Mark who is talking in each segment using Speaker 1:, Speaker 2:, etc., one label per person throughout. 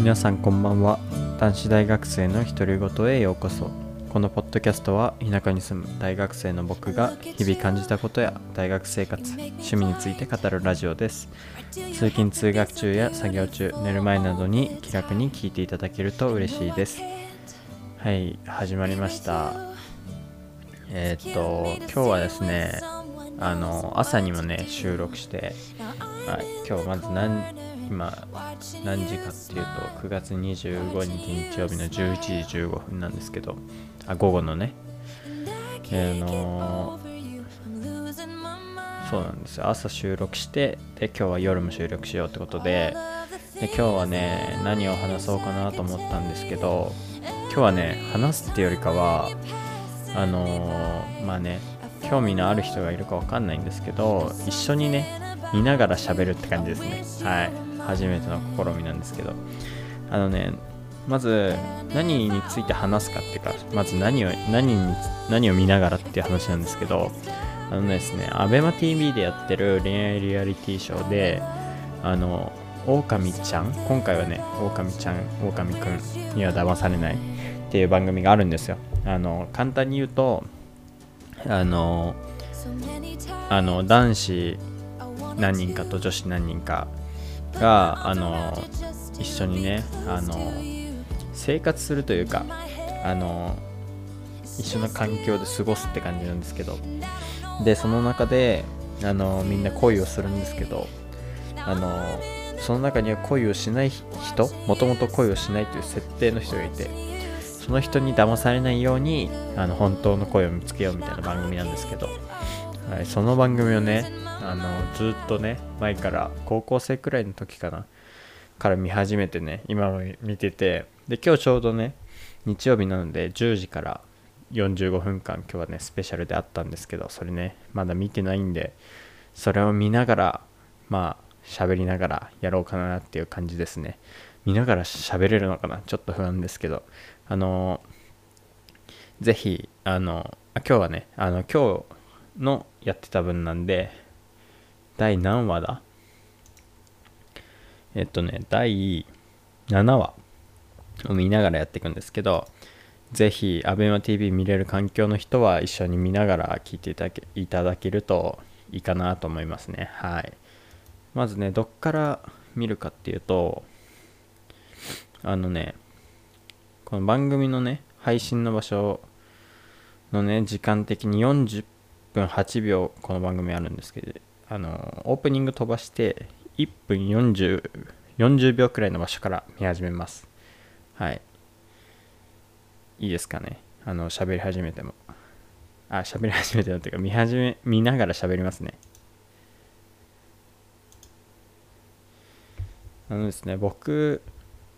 Speaker 1: 皆さんこんばんは。男子大学生の独り言へようこそ。このポッドキャストは田舎に住む大学生の僕が日々感じたことや大学生活趣味について語るラジオです。通勤通学中や作業中寝る前などに気楽に聞いていただけると嬉しいです。はい始まりました。えーっと今日はですねあの朝にもね収録して、はい、今日まず何今何時かっていうと9月25日日曜日の11時15分なんですけどあ午後のね、あのそうなんですよ。朝収録してで今日は夜も収録しようってことでで今日はね何を話そうかなと思ったんですけど今日はね話すっていうよりかはあのまあね興味のある人がいるかわかんないんですけど一緒にね見ながら喋るって感じですね。はい。初めての試みなんですけどあのねまず何について話すかっていうかまず何を何に何を見ながらっていう話なんですけどあのですね ABEMATV でやってる恋愛リアリティショーであの狼ちゃん今回はね狼ちゃん狼くんには騙されないっていう番組があるんですよ。あの簡単に言うとあのあの男子何人かと女子何人かがあの一緒にねあの生活するというかあの一緒の環境で過ごすって感じなんですけど。でその中であのみんな恋をするんですけどあのその中には恋をしない人もともと恋をしないという設定の人がいてその人に騙されないようにあの本当の恋を見つけようみたいな番組なんですけど、はい、その番組をねあのずっとね前から高校生くらいの時かなから見始めてね今も見ててで今日ちょうどね日曜日なので10時から45分間今日はねスペシャルであったんですけどそれねまだ見てないんでそれを見ながらまあ喋りながらやろうかなっていう感じですね。見ながら喋れるのかなちょっと不安ですけど。あのぜひあのあ今日はねあの今日のやってた分なんで第何話だ？えっとね第7話を見ながらやっていくんですけどぜひ ABEMATV 見れる環境の人は一緒に見ながら聞いていただけいただけるといいかなと思いますね。はい。まずねどっから見るかっていうとあのねこの番組のね配信の場所のね時間的に40分8秒この番組あるんですけどあのオープニング飛ばして1分 40, 40秒くらいの場所から見始めます。はい。いいですかね。あの喋り始めても。あ喋り始めてもっていうか見始め見ながら喋りますね。あのですね僕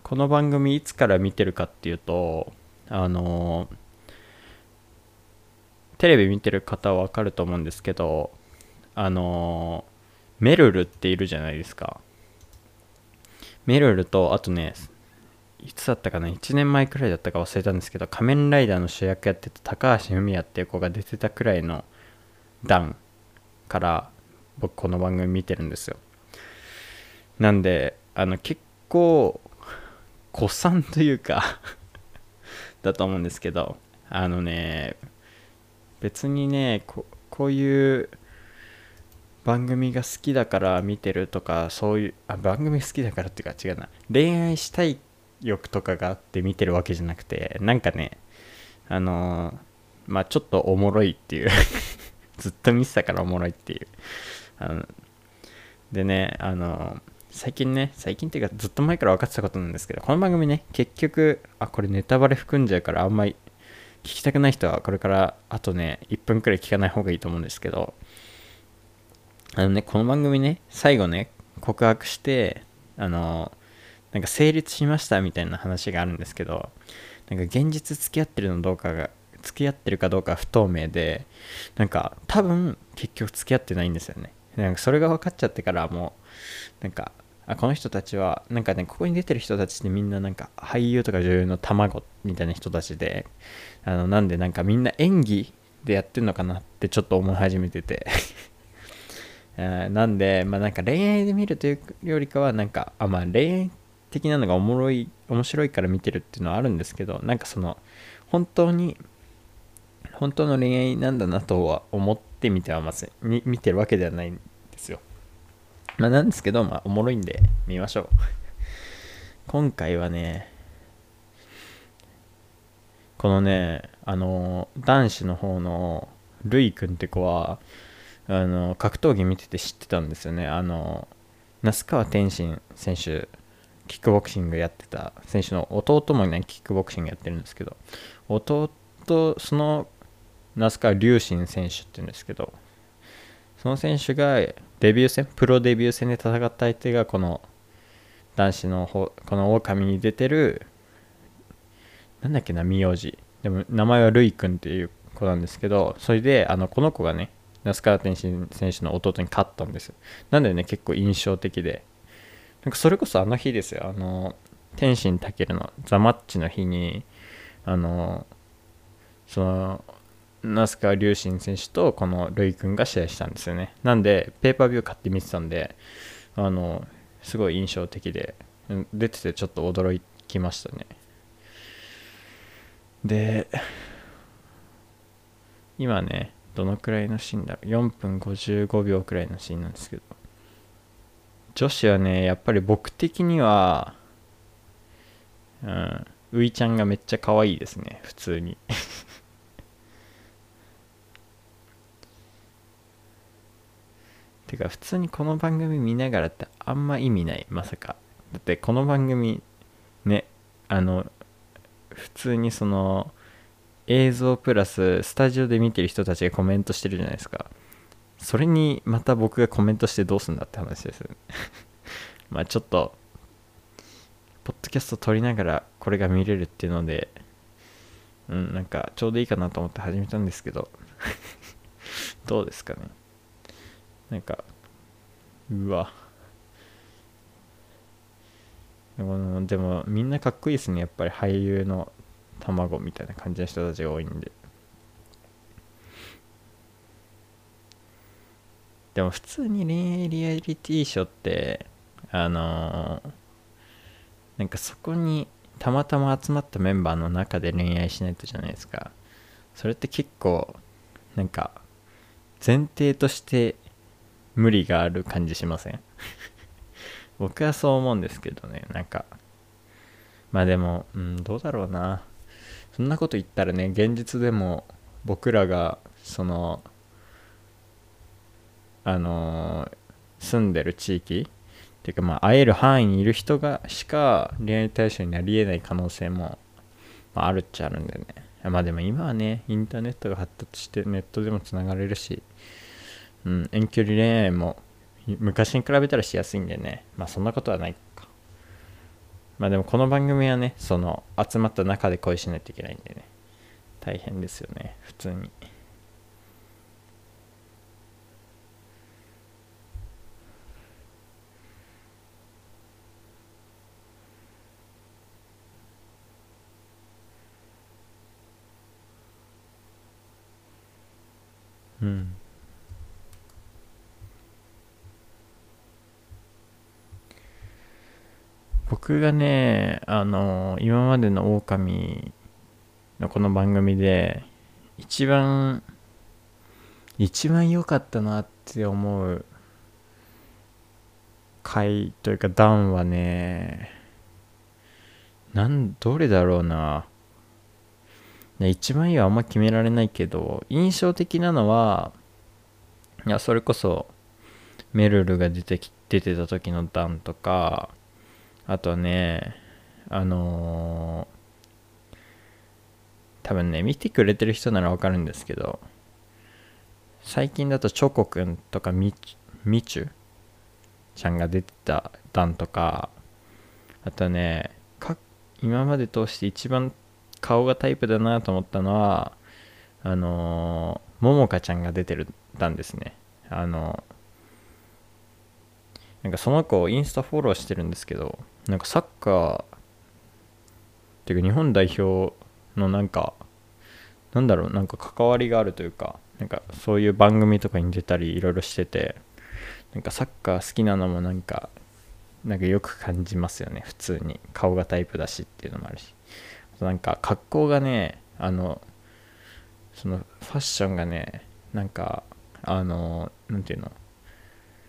Speaker 1: この番組いつから見てるかっていうとあのテレビ見てる方はわかると思うんですけどあのメルルっているじゃないですか。メルルとあとねいつだったかな？1年前くらいだったか忘れたんですけど仮面ライダーの主役やってた高橋文也っていう子が出てたくらいの段から僕この番組見てるんですよ。なんであの結構古参というか だと思うんですけどあのね別にねこういう番組が好きだから見てるとかそういうあ番組好きだからっていうか違うな。恋愛したい欲とかがあって見てるわけじゃなくてなんかねあのーまあちょっとおもろいっていう。ずっと見てたからおもろいっていう。あのでねあのー最近ね最近っていうかずっと前から分かってたことなんですけどこの番組ね結局あこれネタバレ含んじゃうからあんまり聞きたくない人はこれからあとね1分くらい聞かない方がいいと思うんですけどあのねこの番組ね最後ね告白してあのなんか成立しましたみたいな話があるんですけどなんか現実付き合ってるのどうかが付き合ってるかどうか不透明でなんか多分結局付き合ってないんですよね。なんかそれが分かっちゃってからもうなんかあこの人たちはなんかねここに出てる人たちってみんななんか俳優とか女優の卵みたいな人たちであのなんでなんかみんな演技でやってんのかなってちょっと思い始めてて。なんでまあなんか恋愛で見るというよりかはなんかあまあ恋愛的なのがおもろい面白いから見てるっていうのはあるんですけどなんかその本当に本当の恋愛なんだなとは思って見てはません。見見てるわけではないんですよ。まあなんですけどまあおもろいんで見ましょう。今回はねこのねあの男子の方のルイ君って子はあの格闘技見てて知ってたんですよね。あの那須川天心選手キックボクシングやってた選手の弟もねキックボクシングやってるんですけど弟その那須川龍心選手っていうんですけどその選手がデビュー戦プロデビュー戦で戦った相手がこの男子のこの狼に出てるなんだっけな名字。でも名前はルイ君っていう子なんですけどそれであのこの子がね那須川天心選手の弟に勝ったんですなんでね結構印象的で。なんかそれこそあの日ですよ。あの天心健のザ・マッチの日にあのその那須川龍心選手とこのルイ君が試合したんですよね。なんでペーパービュー買って見てたんであのすごい印象的で出ててちょっと驚きましたね。で今ねどのくらいのシーンだろう？4分55秒くらいのシーンなんですけど。女子はねやっぱり僕的にはうんういちゃんがめっちゃ可愛いですね普通に。てか普通にこの番組見ながらってあんま意味ないまさか。だってこの番組ねあの普通にその映像プラススタジオで見てる人たちがコメントしてるじゃないですか。それにまた僕がコメントしてどうすんだって話です まあちょっとポッドキャスト撮りながらこれが見れるっていうのでうんなんかちょうどいいかなと思って始めたんですけど。どうですかね。なんかうわ。でもでもみんなかっこいいですね。やっぱり俳優の卵みたいな感じの人たちが多いんで。でも普通に恋愛リアリティショーってあのー、なんかそこにたまたま集まったメンバーの中で恋愛しないとじゃないですか。それって結構なんか前提として無理がある感じしません？僕はそう思うんですけどねなんか。まあでもうんどうだろうな。そんなこと言ったらね現実でも僕らがそのあのー、住んでる地域っていうかまあ会える範囲にいる人がしか恋愛対象になり得ない可能性も、まあ、あるっちゃあるんでね。まあでも今はねインターネットが発達してネットでもつながれるし、うん、遠距離恋愛も昔に比べたらしやすいんでね。まあそんなことはない。まあでもこの番組はねその集まった中で恋しないといけないんでね。大変ですよね。普通に。僕がね、あの、今までの狼のこの番組で、一番、一番良かったなって思う回というか段はね、なん、どれだろうな。一番いいはあんま決められないけど、印象的なのは、いや、それこそ、メルルが出てき、出てた時の段とか、あとね、あのー、多分ね、見てくれてる人ならわかるんですけど、最近だとチョコくんとかみみちゅちゃんが出てた段とか、あとね、か今まで通して一番顔がタイプだなと思ったのは、あのー、ももかちゃんが出てる段ですね。あのー、なんかその子をインスタフォローしてるんですけど、なんかサッカーっていうか日本代表のなんかなんだろうなんか関わりがあるというかなんかそういう番組とかに出たりいろいろしててなんかサッカー好きなのもなんかなんかよく感じますよね普通に。顔がタイプだしっていうのもあるし。あとなんか格好がねあのそのファッションがねなんかあのなんていうの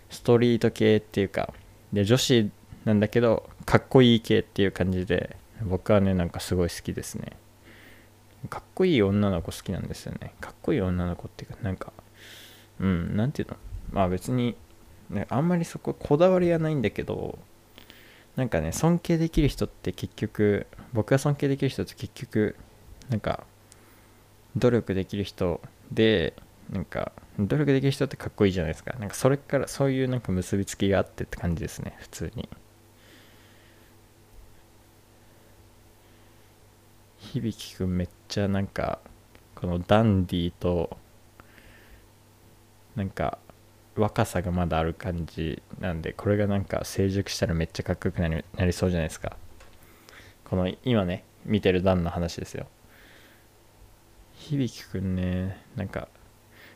Speaker 1: ストリート系っていうかで女子なんだけどかっこいい系っていう感じで僕はねなんかすごい好きですね。かっこいい女の子好きなんですよね。かっこいい女の子っていうかなんかうんなんていうの？まあ別に、ね、あんまりそここだわりはないんだけどなんかね尊敬できる人って結局僕が尊敬できる人って結局なんか努力できる人でなんか努力できる人ってかっこいいじゃないですか。なんかそれからそういうなんか結びつきがあってって感じですね普通に。響くんめっちゃなんかこのダンディーとなんか若さがまだある感じなんでこれがなんか成熟したらめっちゃかっこよくなりなりそうじゃないですか。この今ね見てるダンの話ですよ。響くんねなんか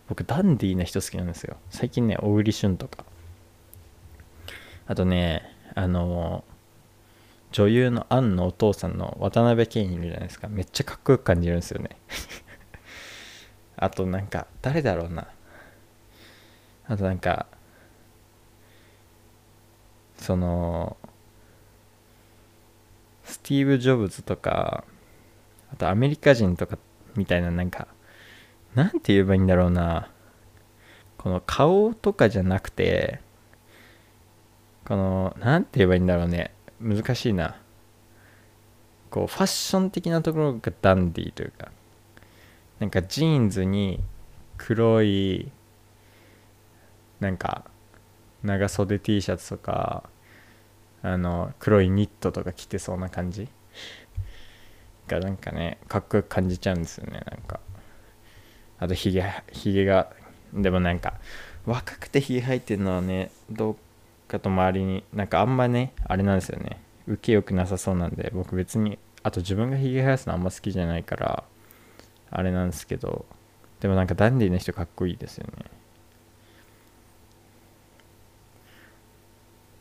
Speaker 1: 僕ダンディーな人好きなんですよ。最近ね小栗旬とか。あとねあの女優のアンのお父さんの渡辺謙いるじゃないですか。めっちゃかっこよく感じるんですよね。あとなんか誰だろうな。あとなんかそのスティーブ・ジョブズとかあとアメリカ人とかみたいななんかなんて言えばいいんだろうな。この顔とかじゃなくてこのなんて言えばいいんだろうね。難しいな。こうファッション的なところがダンディーというか。なんかジーンズに黒いなんか長袖 T シャツとかあの黒いニットとか着てそうな感じ。がなんかねかっこよく感じちゃうんですよねなんか。あとひげひげがでもなんか若くてひげ生えてるのはねどうかと周りになんかあんまねあれなんですよね。受けよくなさそうなんで僕別にあと自分がひげ生やすのあんま好きじゃないからあれなんですけどでもなんかダンディーな人かっこいいですよね。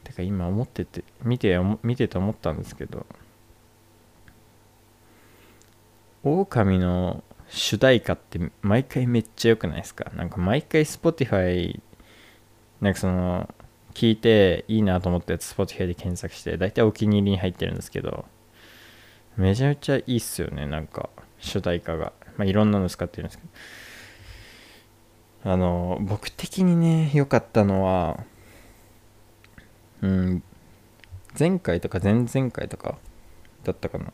Speaker 1: てか今思ってて見て見てて思ったんですけど狼の主題歌って毎回めっちゃ良くないですか？なんか毎回 Spotify なんかその聞いていいなと思ったやつ Spotify で検索して大体お気に入りに入ってるんですけどめちゃめちゃいいっすよねなんか主題歌が。まあいろんなの使ってるんですけど。あの僕的にね良かったのはうん前回とか前々回とかだったかな。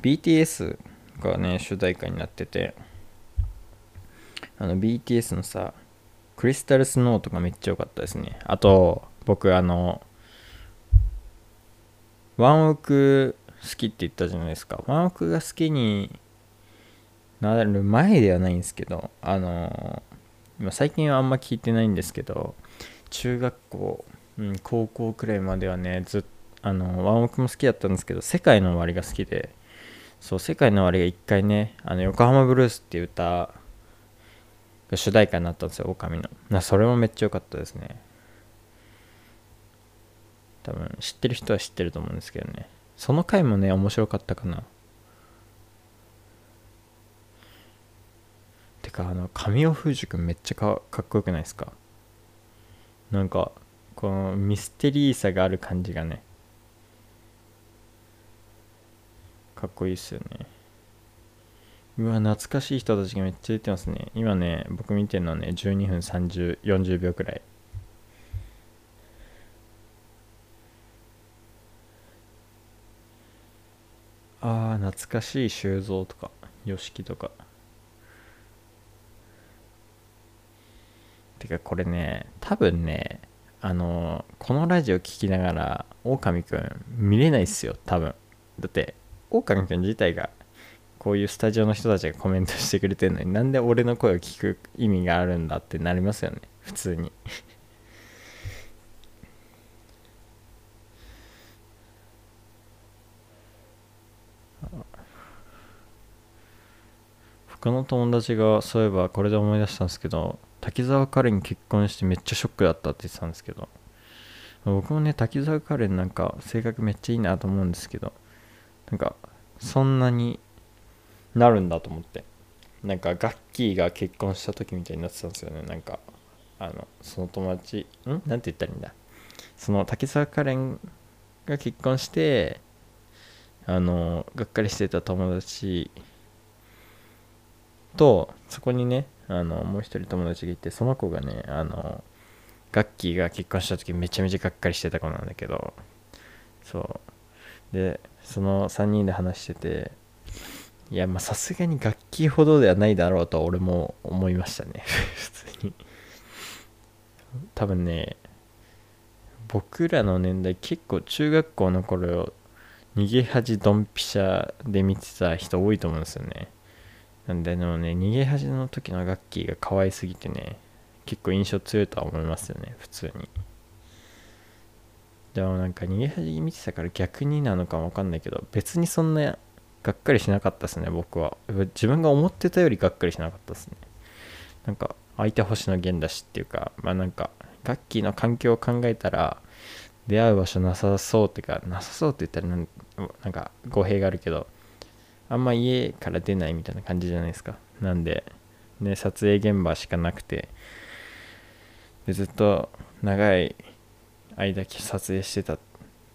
Speaker 1: BTS がね主題歌になっててあの BTS のさクリスタルスノーとかめっちゃ良かったですね。あと僕あのワンオク好きって言ったじゃないですか。ワンオクが好きになる前ではないんですけどあの今最近はあんま聞いてないんですけど中学校、うん、高校くらいまではねずっとあのワンオクも好きだったんですけど世界の終わりが好きでそう世界の終わりが一回ねあの横浜ブルースっていう歌が主題歌になったんですよ狼の。それもめっちゃ良かったですね。多分知ってる人は知ってると思うんですけどね。その回もね面白かったかな。てかあの神尾楓珠君めっちゃかかっこよくないですか？なんかこのミステリーさがある感じがねかっこいいっすよね。うわ懐かしい人たちがめっちゃ出てますね。今ね僕見てるのはね12分3040秒くらい。あー懐かしい修造とか y o とか。てかこれね多分ねあのこのラジオ聞きながら狼くん見れないっすよ多分。だって狼くん自体がこういうスタジオの人たちがコメントしてくれてるのになんで俺の声を聞く意味があるんだってなりますよね普通に。他の友達がそういえばこれで思い出したんですけど滝沢カレン結婚してめっちゃショックだったって言ってたんですけど僕もね滝沢カレンなんか性格めっちゃいいなと思うんですけどなんかそんなになるんだと思ってなんかガッキーが結婚した時みたいになってたんですよね。なんかあのその友達ん？なんて言ったらいいんだ？その滝沢カレンが結婚してあのがっかりしてた友達とそこにねあのもう一人友達がいてその子がねあのガッキーが結婚した時めちゃめちゃがっかりしてた子なんだけどそう。でその3人で話してていやまあさすがに楽器ほどではないだろうと俺も思いましたね 普通に。多分ね僕らの年代結構中学校の頃逃げ恥ドンピシャで見てた人多いと思うんですよね。なんででもね逃げ恥の時の楽器が可愛すぎてね結構印象強いとは思いますよね普通に。でもなんか逃げ恥見てたから逆になのかも分かんないけど別にそんながっかりしなかったですね僕は。自分が思ってたよりがっかりしなかったですね。なんか相手星野源だしっていうかまあなんかガッキーの環境を考えたら出会う場所なさそうっていうかなさそうって言ったらなんか語弊があるけどあんま家から出ないみたいな感じじゃないですか。なんでね撮影現場しかなくてでずっと長い間撮影してたっ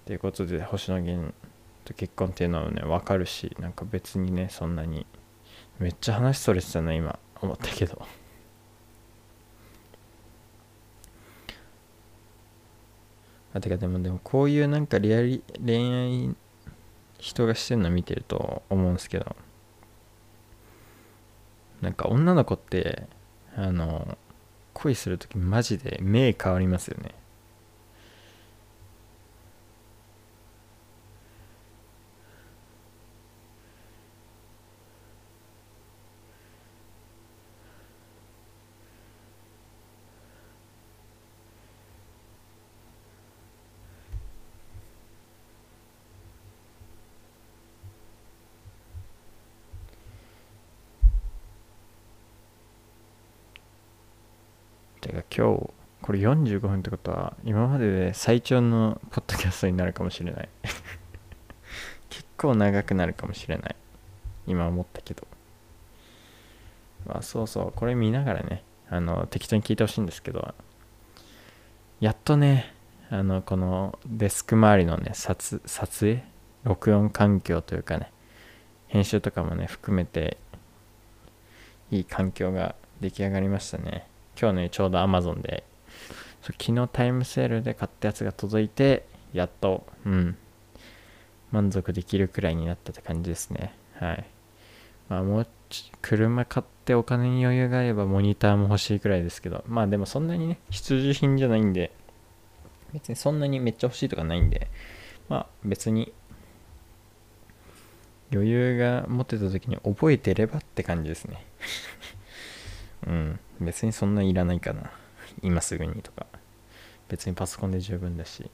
Speaker 1: ていうことで星野源と結婚っていうのはね分かるしなんか別にねそんなにめっちゃ話それてたな今思ったけど。あてかでもでもこういうなんかリアリ恋愛人がしてるの見てると思うんですけど。なんか女の子ってあの恋する時マジで目変わりますよねてか今日これ45分ってことは今までで最長のポッドキャストになるかもしれない。結構長くなるかもしれない。今思ったけど。まあそうそうこれ見ながらねあの適当に聞いてほしいんですけど。やっとねあのこのデスク周りのね撮撮影録音環境というかね編集とかもね含めていい環境が出来上がりましたね。今日ねちょうど Amazon で昨日タイムセールで買ったやつが届いてやっとうん。満足できるくらいになったって感じですね。はい。まあもう車買ってお金に余裕があればモニターも欲しいくらいですけどまあでもそんなにね必需品じゃないんで別にそんなにめっちゃ欲しいとかないんでまあ別に余裕が持ってた時に覚えてればって感じですね。うん。別にそんないらないかな。今すぐにとか。別にパソコンで十分だし。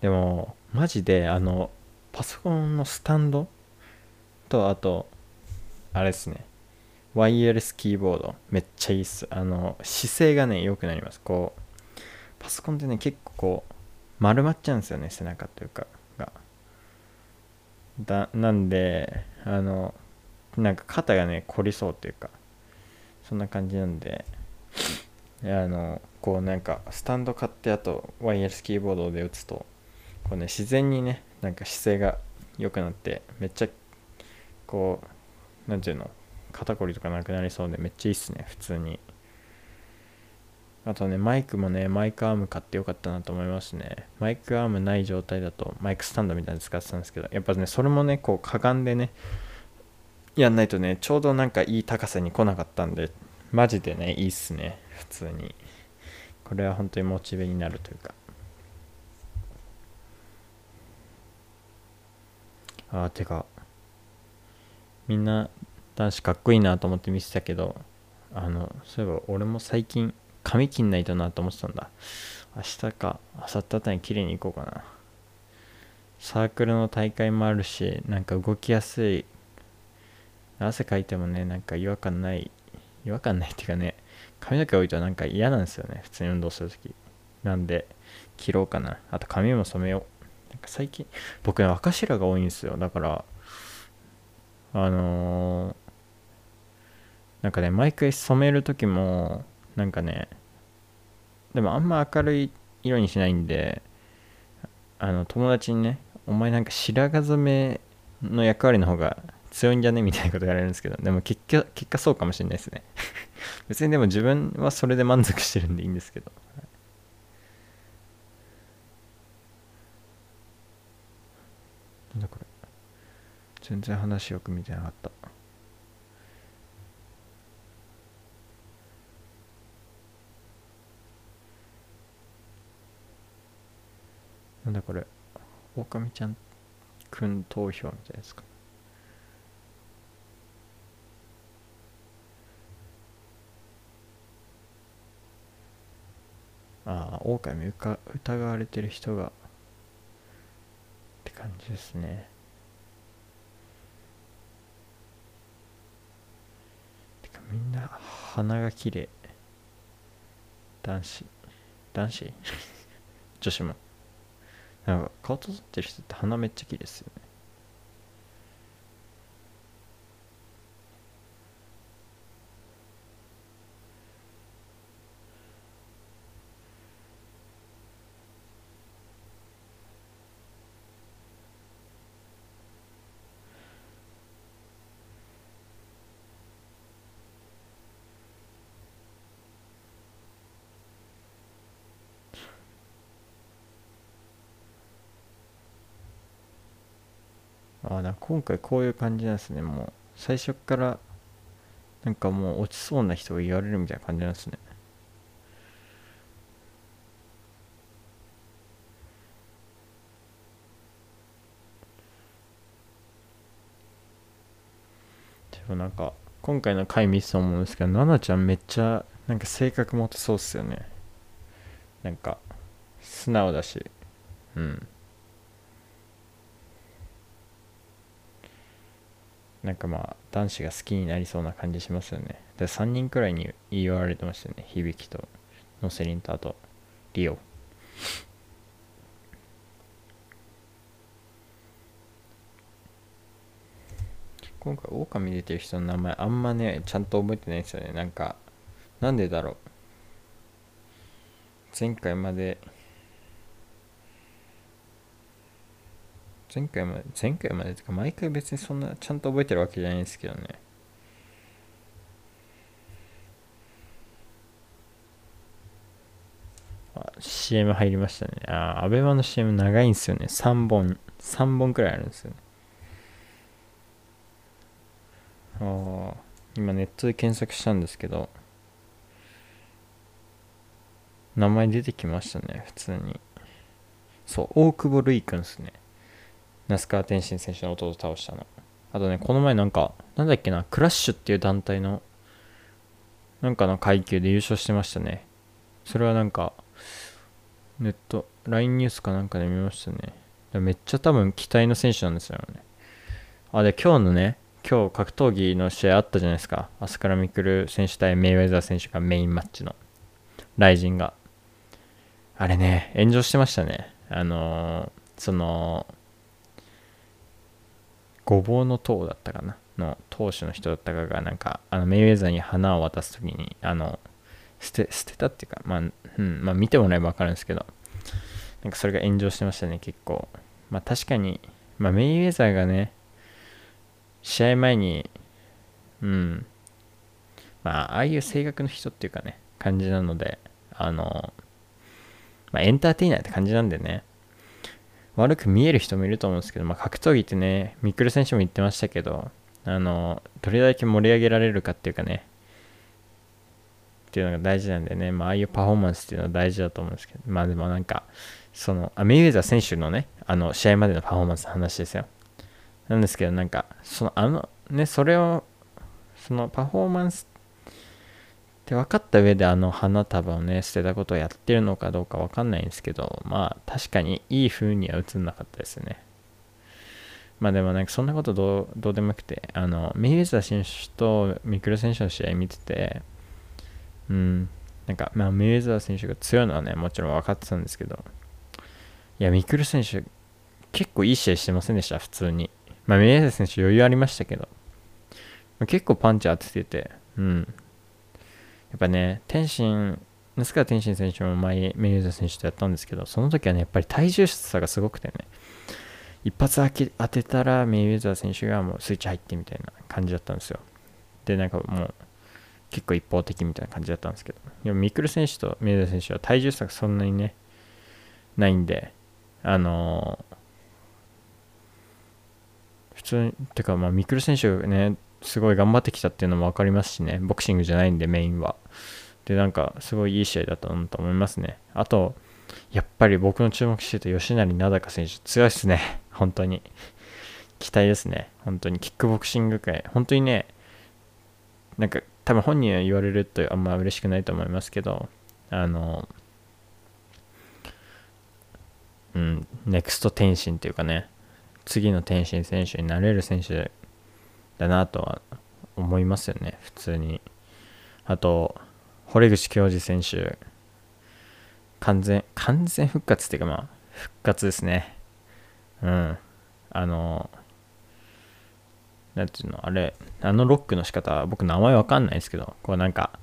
Speaker 1: でもマジであのパソコンのスタンド？とあとあれですね。ワイヤレスキーボードめっちゃいいっす。あの姿勢がね良くなります。こうパソコンってね結構こう丸まっちゃうんですよね背中というか。が。だなんであのなんか肩がね凝りそうっていうか。そんな感じなんであのこうなんかスタンド買ってあとワイヤレスキーボードで打つとこうね自然にねなんか姿勢が良くなってめっちゃこう何ていうの肩こりとかなくなりそうでめっちゃいいっすね普通に。あとねマイクもねマイクアーム買ってよかったなと思いますね。マイクアームない状態だとマイクスタンドみたいに使ってたんですけどやっぱねそれもねこうかがんでねやんないとねちょうどなんかいい高さに来なかったんでマジでねいいっすね普通に。これは本当にモチベになるというか。あーてかみんな男子かっこいいなと思って見てたけどあのそういえば俺も最近髪切んないとなと思ってたんだ。明日か明後日あたりに綺麗に行こうかな。サークルの大会もあるしなんか動きやすい汗かいてもねなんか違和感ない違和感ないっていうかね髪の毛置いたらなんか嫌なんですよね普通に運動するときなんで切ろうかな。あと髪も染めよう。なんか最近僕ね赤白が多いんですよ。だからあのー、なんかね毎回染める時もなんかねでもあんま明るい色にしないんであの友達にねお前なんか白髪染めの役割の方が強いんじゃね？みたいなこと言われるんですけどでも結果結果そうかもしれないですね。別にでも自分はそれで満足してるんでいいんですけど、なんだこれ。全然話よく見てなかった。なんだこれ。狼ちゃんくん投票みたいですか。ああ狼疑われてる人がって感じですね。てかみんな鼻が綺麗。男子。男子？女子も。なんか顔とってる人って鼻めっちゃ綺麗ですよねああ、今回こういう感じなんですね。もう、最初からなんかもう落ちそうな人が言われるみたいな感じなんですね。でもなんか、今回の回見てたと思うんですけど、奈々ちゃんめっちゃなんか性格もそうっすよね。なんか、素直だし、うん。なんかまあ男子が好きになりそうな感じしますよね。で3人くらいに言われてましたよね響とノセリンとあとリオ。今回狼出てる人の名前あんまねちゃんと覚えてないですよね。なんかなんでだろう。前回まで前回まで、前回までとか毎回別にそんなちゃんと覚えてるわけじゃないんですけどね。あ、CM 入りましたね。あ、アベマの CM 長いんですよね。3本、3本くらいあるんですよね。ああ、今ネットで検索したんですけど、名前出てきましたね、普通に。そう、大久保瑠衣くんですね。那須川天心選手の弟を倒したの。あとね、この前なんか、なんだっけな、クラッシュっていう団体の、なんかの階級で優勝してましたね。それはなんか、ネット、LINE ニュースかなんかで見ましたね。めっちゃ多分期待の選手なんですよね。あ、で、今日のね、今日格闘技の試合あったじゃないですか。アスカラ・ミクル選手対メイウェザー選手がメインマッチの。ライジンが。あれね、炎上してましたね。あのー、その、ごぼうの塔だったかな？の当主の人だったかがなんかあのメイウェザーに花を渡す時にあの捨て捨てたっていうかまあ、うんまあ、見てもらえば分かるんですけどなんかそれが炎上してましたね結構。まあ確かに、まあ、メイウェザーがね試合前にうんまあああいう性格の人っていうかね感じなのであのまあエンターテイナーって感じなんでね悪く見える人もいると思うんですけど、まあ、格闘技ってね、ミクル選手も言ってましたけど、あの、どれだけ盛り上げられるかっていうかね、っていうのが大事なんでね、まあ、ああいうパフォーマンスっていうのは大事だと思うんですけど、まあでもなんか、その、あメイウェザー選手のね、あの、試合までのパフォーマンスの話ですよ。なんですけど、なんか、その、あの、ね、それを、そのパフォーマンスで分かった上であの花束をね捨てたことをやってるのかどうか分かんないんですけどまあ確かにいい風には映んなかったですねまあでもなんかそんなことどうでもよくてあのメイウェザー選手とミクル選手の試合見ててうんなんか、まあ、メイウェザー選手が強いのはね、もちろん分かってたんですけど、いや、ミクル選手、結構いい試合してませんでした、普通に。まあ、メイウェザー選手余裕ありましたけど、結構パンチ当ててて、うん。やっぱね、天心、那須川天心選手も前、メイウェザー選手とやったんですけど、その時はね、やっぱり体重差がすごくてね、一発当てたらメイウェザー選手がもうスイッチ入ってみたいな感じだったんですよ。で、なんかもう、結構一方的みたいな感じだったんですけど、でもミクル選手とメイウェザー選手は体重差がそんなにね、ないんで、あのー、普通に、てか、まあ、ミクル選手がね、すごい頑張ってきたっていうのも分かりますしね、ボクシングじゃないんで、メインは。で、なんか、すごいいい試合だったと思いますね。あと、やっぱり僕の注目してた吉成名高選手、強いっすね。本当に。期待ですね。本当に。キックボクシング界。本当にね、なんか、多分本人は言われるとあんま嬉しくないと思いますけど、あの、うん、ネクスト天心っていうかね、次の天心選手になれる選手だなとは思いますよね、普通に。あと、堀口教授選手、完全、完全復活っていうかまあ、復活ですね。うん。あの、なんていうの、あれ、あのロックの仕方、僕名前わかんないですけど、こうなんか、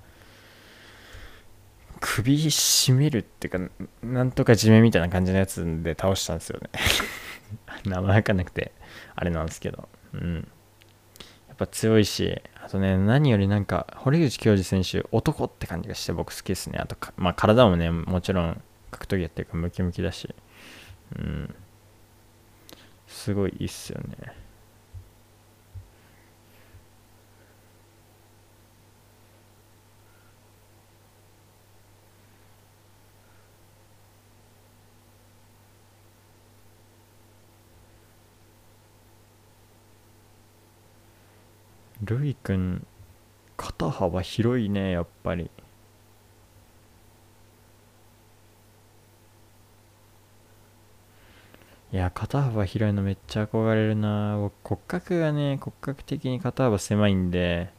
Speaker 1: 首絞めるっていうか、なんとか締めみたいな感じのやつで倒したんですよね。名前わかんなくて、あれなんですけど。うん。やっぱ強いし、あとね、何よりなんか、堀口教授選手、男って感じがして僕好きですね。あとまあ体もね、もちろん格闘技やってるからムキムキだし、うん。すごいいいっすよね。ルイ君肩幅広いねやっぱり。いや肩幅広いのめっちゃ憧れるな。骨格がね骨格的に肩幅狭いんで。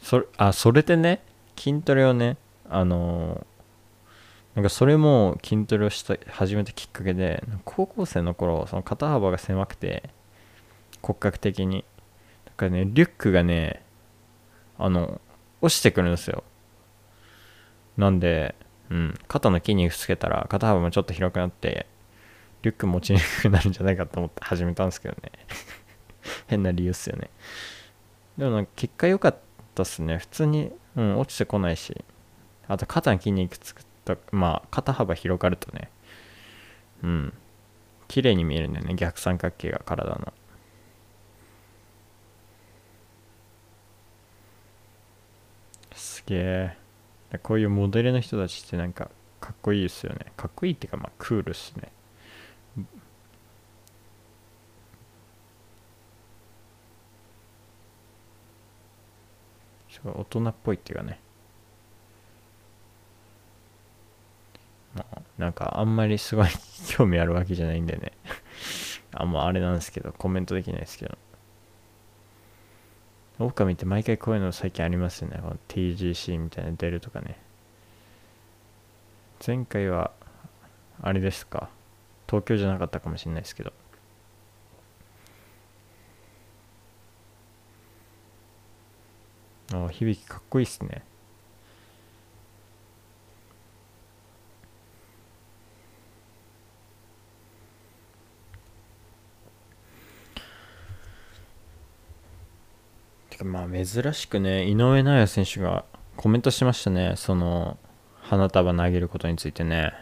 Speaker 1: それあそれでね筋トレをねあのなんかそれも筋トレをした始めたきっかけで高校生の頃その肩幅が狭くて骨格的に。かね、リュックがね、あの、落ちてくるんですよ。なんで、うん、肩の筋肉つけたら肩幅もちょっと広くなって、リュック持ちにくくなるんじゃないかと思って始めたんですけどね。変な理由っすよね。でも結果良かったっすね。普通に、うん、落ちてこないし。あと肩の筋肉つくと、まあ肩幅広がるとね、うん、綺麗に見えるんだよね。逆三角形が体の。すげえこういうモデルの人たちってなんかかっこいいですよね。かっこいいっていうかまあクールっすね。大人っぽいっていうかね。なんかあんまりすごい 興味あるわけじゃないんでね。あんまあれなんですけどコメントできないですけど。狼って毎回こういうの最近ありますよね。この TGC みたいな出るとかね。前回は、あれですか？東京じゃなかったかもしれないですけど。あ、響きかっこいいっすね。まあ珍しくね、井上尚弥選手がコメントしましたね。その、花束投げることについてね。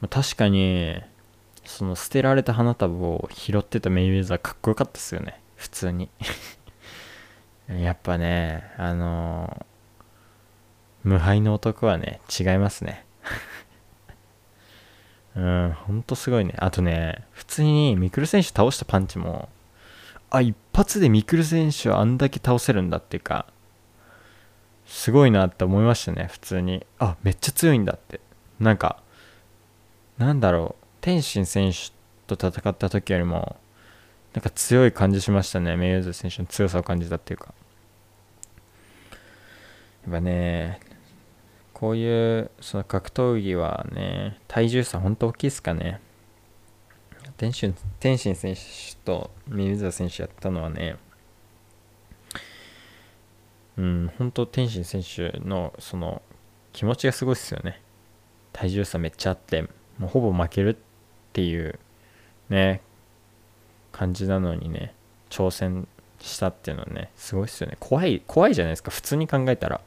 Speaker 1: ま、確かに、その捨てられた花束を拾ってたメイウェザーかっこよかったっすよね。普通に やっぱね、あのー、無敗の男はね、違いますね。うん、ほんとすごいね。あとね、普通にミクル選手倒したパンチも、あ、一発でミクル選手はあんだけ倒せるんだっていうか、すごいなって思いましたね、普通に。あ、めっちゃ強いんだって。なんか、なんだろう、天心選手と戦った時よりも、なんか強い感じしましたね、メイウェザー選手の強さを感じたっていうか。やっぱねこういうその格闘技はね体重差本当大きいですかね天心天心選手と水沢選手やったのはねうん本当天心選手のその気持ちがすごいですよね。体重差めっちゃあってもうほぼ負けるっていうね感じなのにね挑戦したっていうのはねすごいっすよね。怖い怖いじゃないですか普通に考えたら。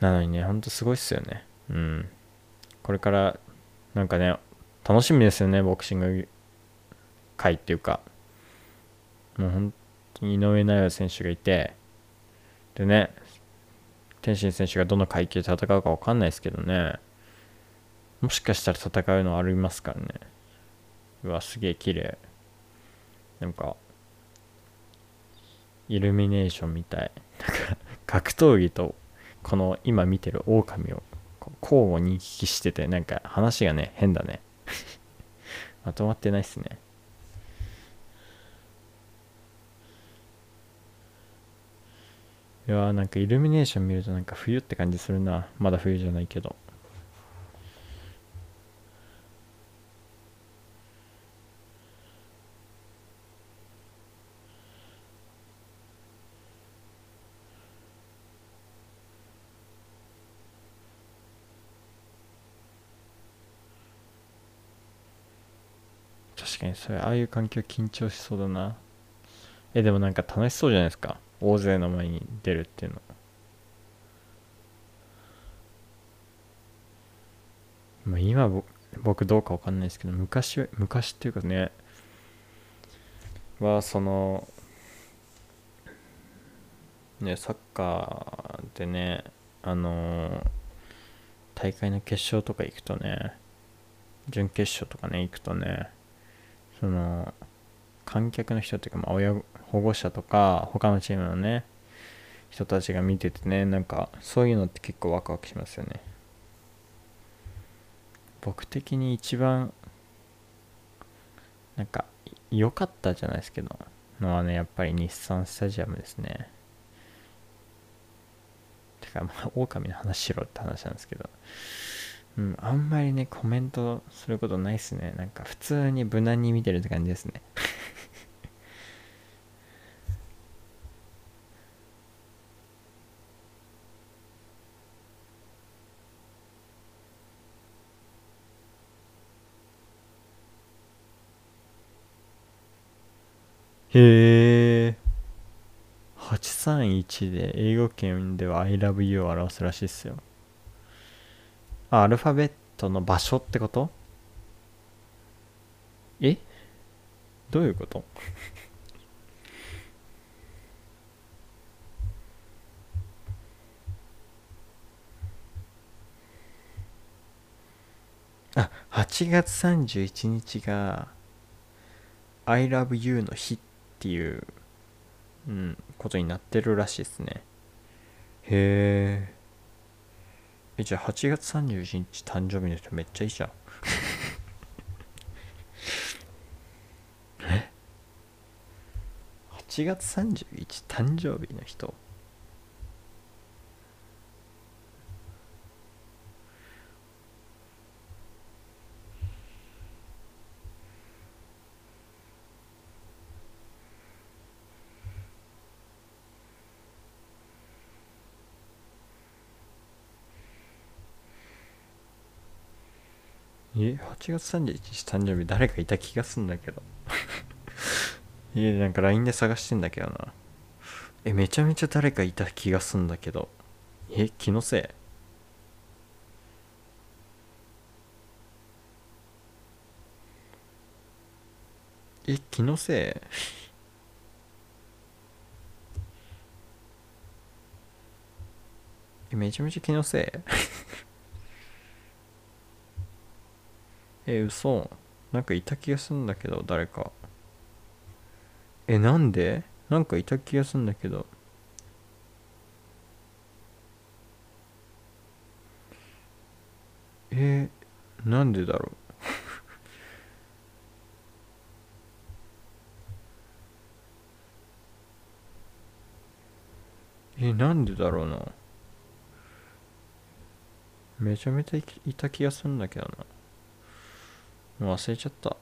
Speaker 1: なのにねほんとすごいっすよね。うん。これからなんかね楽しみですよねボクシング界っていうか。もう本当に井上尚弥選手がいて。でね天心選手がどの階級で戦うか分かんないですけどね。もしかしたら戦うのありますからね。うわすげえ綺麗。なんかイルミネーションみたい。なんか格闘技とこの今見てる狼を交互に行き来しててなんか話がね変だね。まとまってないっすね。いやーなんかイルミネーション見るとなんか冬って感じするな。まだ冬じゃないけど。それああいう環境緊張しそうだな。えでもなんか楽しそうじゃないですか。大勢の前に出るっていうの。まあ今僕どうかわかんないですけど昔昔っていうかね。はそのねサッカーでねあの大会の決勝とか行くとね準決勝とかね行くとねその観客の人っていうか、まあ、親保護者とか他のチームのね人たちが見ててねなんかそういうのって結構ワクワクしますよね。僕的に一番なんか良かったじゃないですけどのはねやっぱり日産スタジアムですね。てかまあ狼の話しろって話なんですけど。うん、あんまりね、コメントすることないっすね。なんか普通に無難に見てるって感じですね。へえ。831で英語圏では I love you を表すらしいっすよ。あ、アルファベットの場所ってこと？え？どういうこと？あ、8月31日が I love you の日っていう、うん、ことになってるらしいですね。へえ。え、じゃあ8月31日誕生日の人めっちゃいいじゃん。え ?8 月31誕生日の人え、8月31日誕生日誰かいた気がすんだけど。いや、なんか LINE で探してんだけどな。え、めちゃめちゃ誰かいた気がすんだけど。え、気のせい？え、気のせい？え、めちゃめちゃ気のせい？え、嘘。なんかいた気がするんだけど、誰か。え、なんで？なんかいた気がするんだけど。えー、なんでだろう。えなんでだろうなめちゃめちゃいた気がするんだけどなもう忘れちゃった。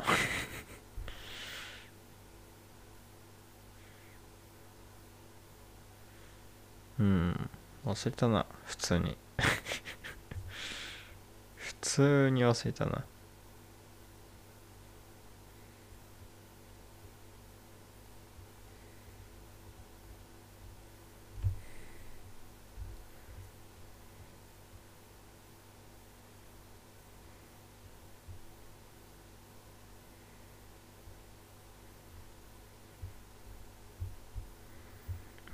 Speaker 1: うん。忘れたな。普通に。普通に忘れたな。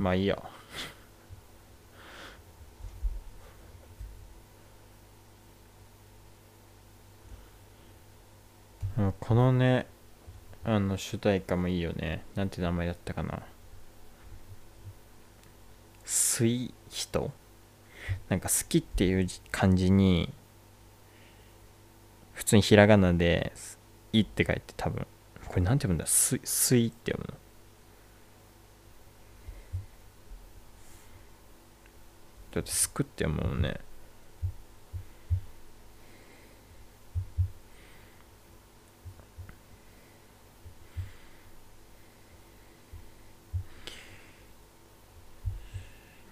Speaker 1: まあいいやこのねあの主題歌もいいよね。なんて名前だったかな。スイ人なんか好きっていう感じに普通にひらがなで「い」って書いて多分。これなんて読むんだ？す「すい」って読むの？だって「すく」ってもんね。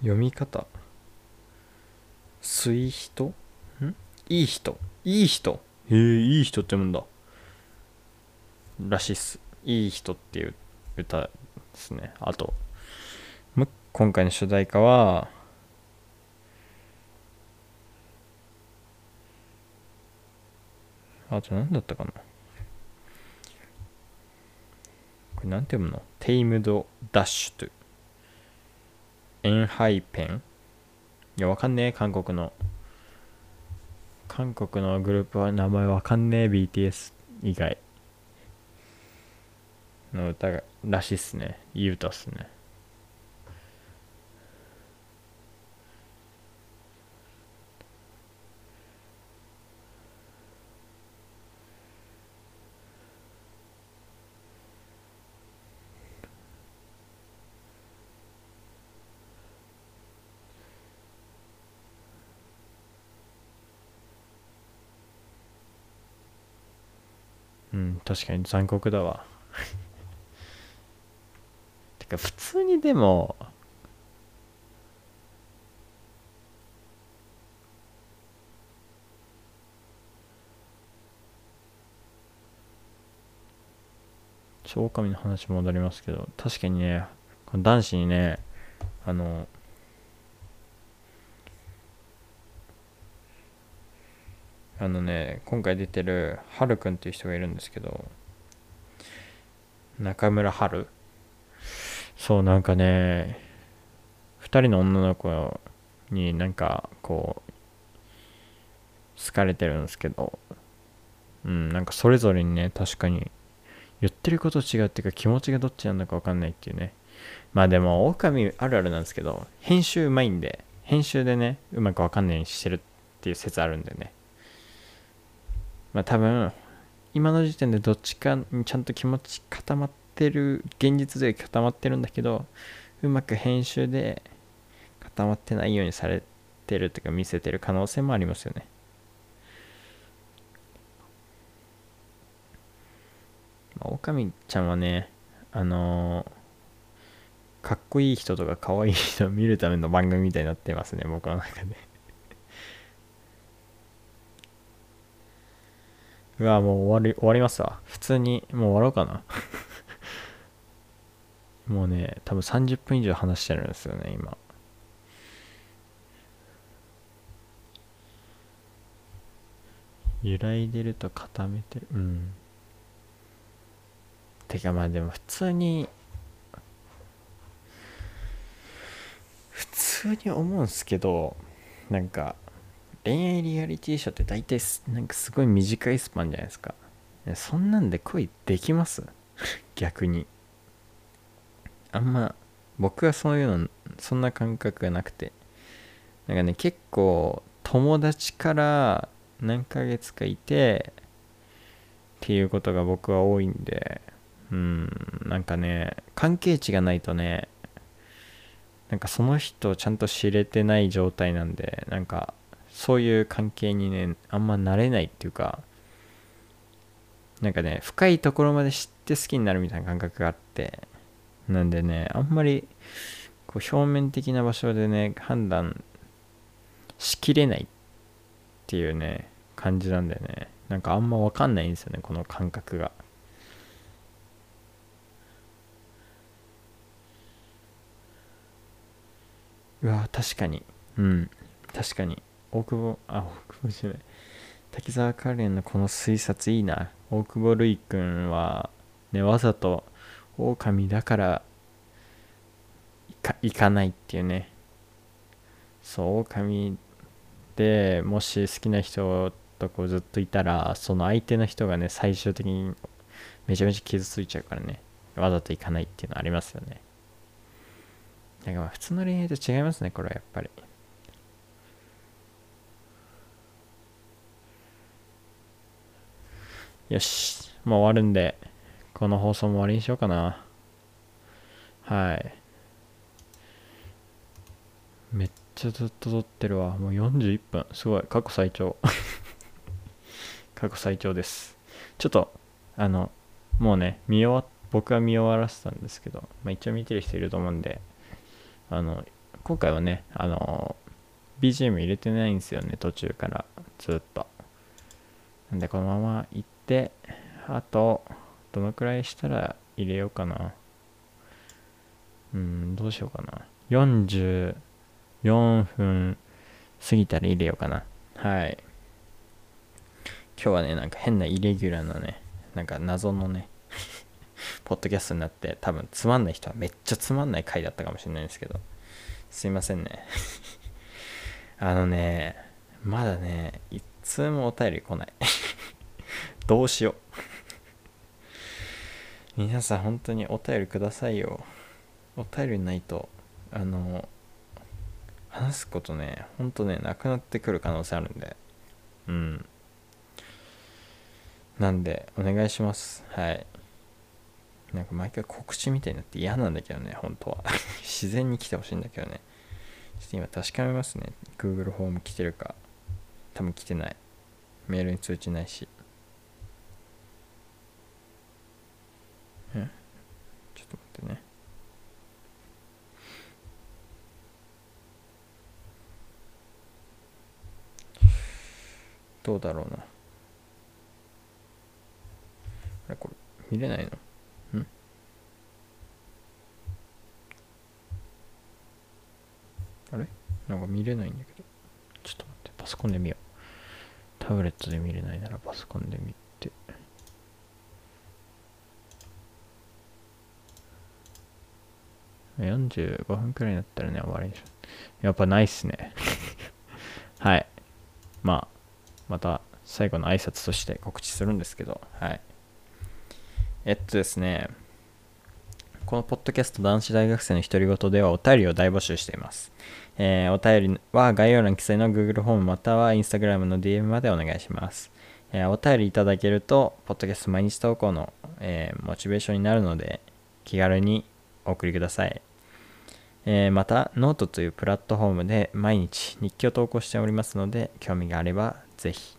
Speaker 1: 読み方。すい人？ん？いい人？いい人？へえいい人って読むんだ。らしいっす。いい人っていう歌ですね。あと今回の主題歌はあと何だったかなこれなんて読むの？テイムドダッシュとエンハイペンいや、わかんねえ、韓国の。韓国のグループは名前わかんねえ、BTS 以外の歌がらしいっすね。いい歌っすね。うん確かに残酷だわ。てか普通にでも超狼の話戻りますけど確かにねこの男子にねあのあのね今回出てるはるくんっていう人がいるんですけど中村春そうなんかね2人の女の子になんかこう好かれてるんですけどうんなんかそれぞれにね確かに言ってること違うっていうか気持ちがどっちなんだか分かんないっていうね。まあでも狼あるあるなんですけど編集うまいんで編集でねうまく分かんないようにしてるっていう説あるんでね。まあ多分今の時点でどっちかにちゃんと気持ち固まってる現実で固まってるんだけどうまく編集で固まってないようにされてるというか見せてる可能性もありますよね。まあ、オカミちゃんはね、あのー、かっこいい人とかかわいい人を見るための番組みたいになってますね、僕の中でうわ、もう終わり、終わりますわ。普通に、もう終わろうかな。もうね、多分30分以上話してるんですよね、今。揺らいでると固めてる。うん。てかまあでも普通に、普通に思うんすけど、なんか、恋愛リアリティショーって大体なんかすごい短いスパンじゃないですか。そんなんで恋できます？逆に。あんま僕はそういうのそんな感覚がなくて。なんかね結構友達から何ヶ月かいてっていうことが僕は多いんでうんなんかね関係値がないとねなんかその人をちゃんと知れてない状態なんでなんかそういう関係にねあんまなれないっていうかなんかね深いところまで知って好きになるみたいな感覚があってなんでねあんまりこう表面的な場所でね判断しきれないっていうね感じなんだよね。なんかあんま分かんないんですよねこの感覚が。うわ確かに。うん確かに。大久保あ大久保じゃない。滝沢カレンのこの推察いいな。大久保るい君はねわざと狼だから行かないっていうね。そう狼でもし好きな人とこうずっといたらその相手の人がね最終的にめちゃめちゃ傷ついちゃうからね。わざと行かないっていうのありますよね。なんかまあ普通の恋愛と違いますねこれはやっぱり。よしもう終わるんでこの放送も終わりにしようかな。はい。めっちゃずっと撮ってるわ。もう41分。すごい。過去最長。過去最長です。ちょっとあのもうね見終わ僕は見終わらせたんですけど、まあ、一応見てる人いると思うんであの今回はねあの BGM 入れてないんですよね途中から。ずっと。なんでこのまま行ってであとどのくらいしたら入れようかな。うんどうしようかな。44分過ぎたら入れようかな。はい。今日はねなんか変なイレギュラーなねなんか謎のね ポッドキャストになって多分つまんない人はめっちゃつまんない回だったかもしれないんですけど。すいませんね。あのねまだねいつもお便り来ない。どうしよう。皆さん本当にお便りくださいよ。お便りないとあの話すことねほんとねなくなってくる可能性あるんで。うん。なんでお願いします。はい。なんか毎回告知みたいになって嫌なんだけどね本当は。自然に来てほしいんだけどね。ちょっと今確かめますね。Google ホーム来てるか。多分来てない。メールに通知ないし。ょっと待ってね。どうだろうな。あれこれ見れないの？ん。あれ？なんか見れないんだけど。ちょっと待ってパソコンで見よう。タブレットで見れないならパソコンで見て。45分くらいになったらね終わりでしょやっぱないっすね。はい。まあまた最後の挨拶として告知するんですけど。はい。えっとですね。このポッドキャスト男子大学生の独り言ではお便りを大募集しています。えー、お便りは概要欄記載の Google ホームまたは Instagram の DM までお願いします。えー、お便りいただけると、ポッドキャスト毎日投稿の、えー、モチベーションになるので、気軽にお送りください。えーまた、ノートというプラットフォームで毎日日記を投稿しておりますので、興味があればぜひ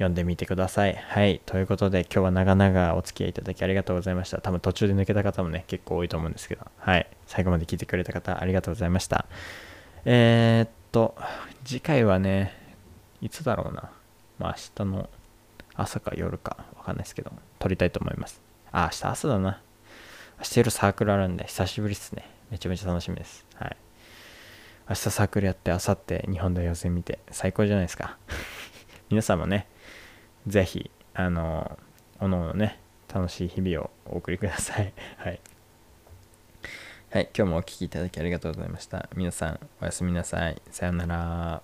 Speaker 1: 読んでみてください。はい。ということで、今日は長々お付き合いいただきありがとうございました。多分途中で抜けた方もね、結構多いと思うんですけど、はい。最後まで聞いてくれた方、ありがとうございました。えー、っと、次回はね、いつだろうな。まあ、明日の朝か夜か、わかんないですけど、撮りたいと思います。あ、明日朝だな。明日夜サークルあるんで、久しぶりっすね。めちゃめちゃ楽しみです。はい。明日サークルやって、明後日日本代表戦見て、最高じゃないですか。皆さんもね、ぜひ、あの、おのおのね、楽しい日々をお送りください。はい。はい、今日もお聴きいただきありがとうございました。皆さん、おやすみなさい。さようなら。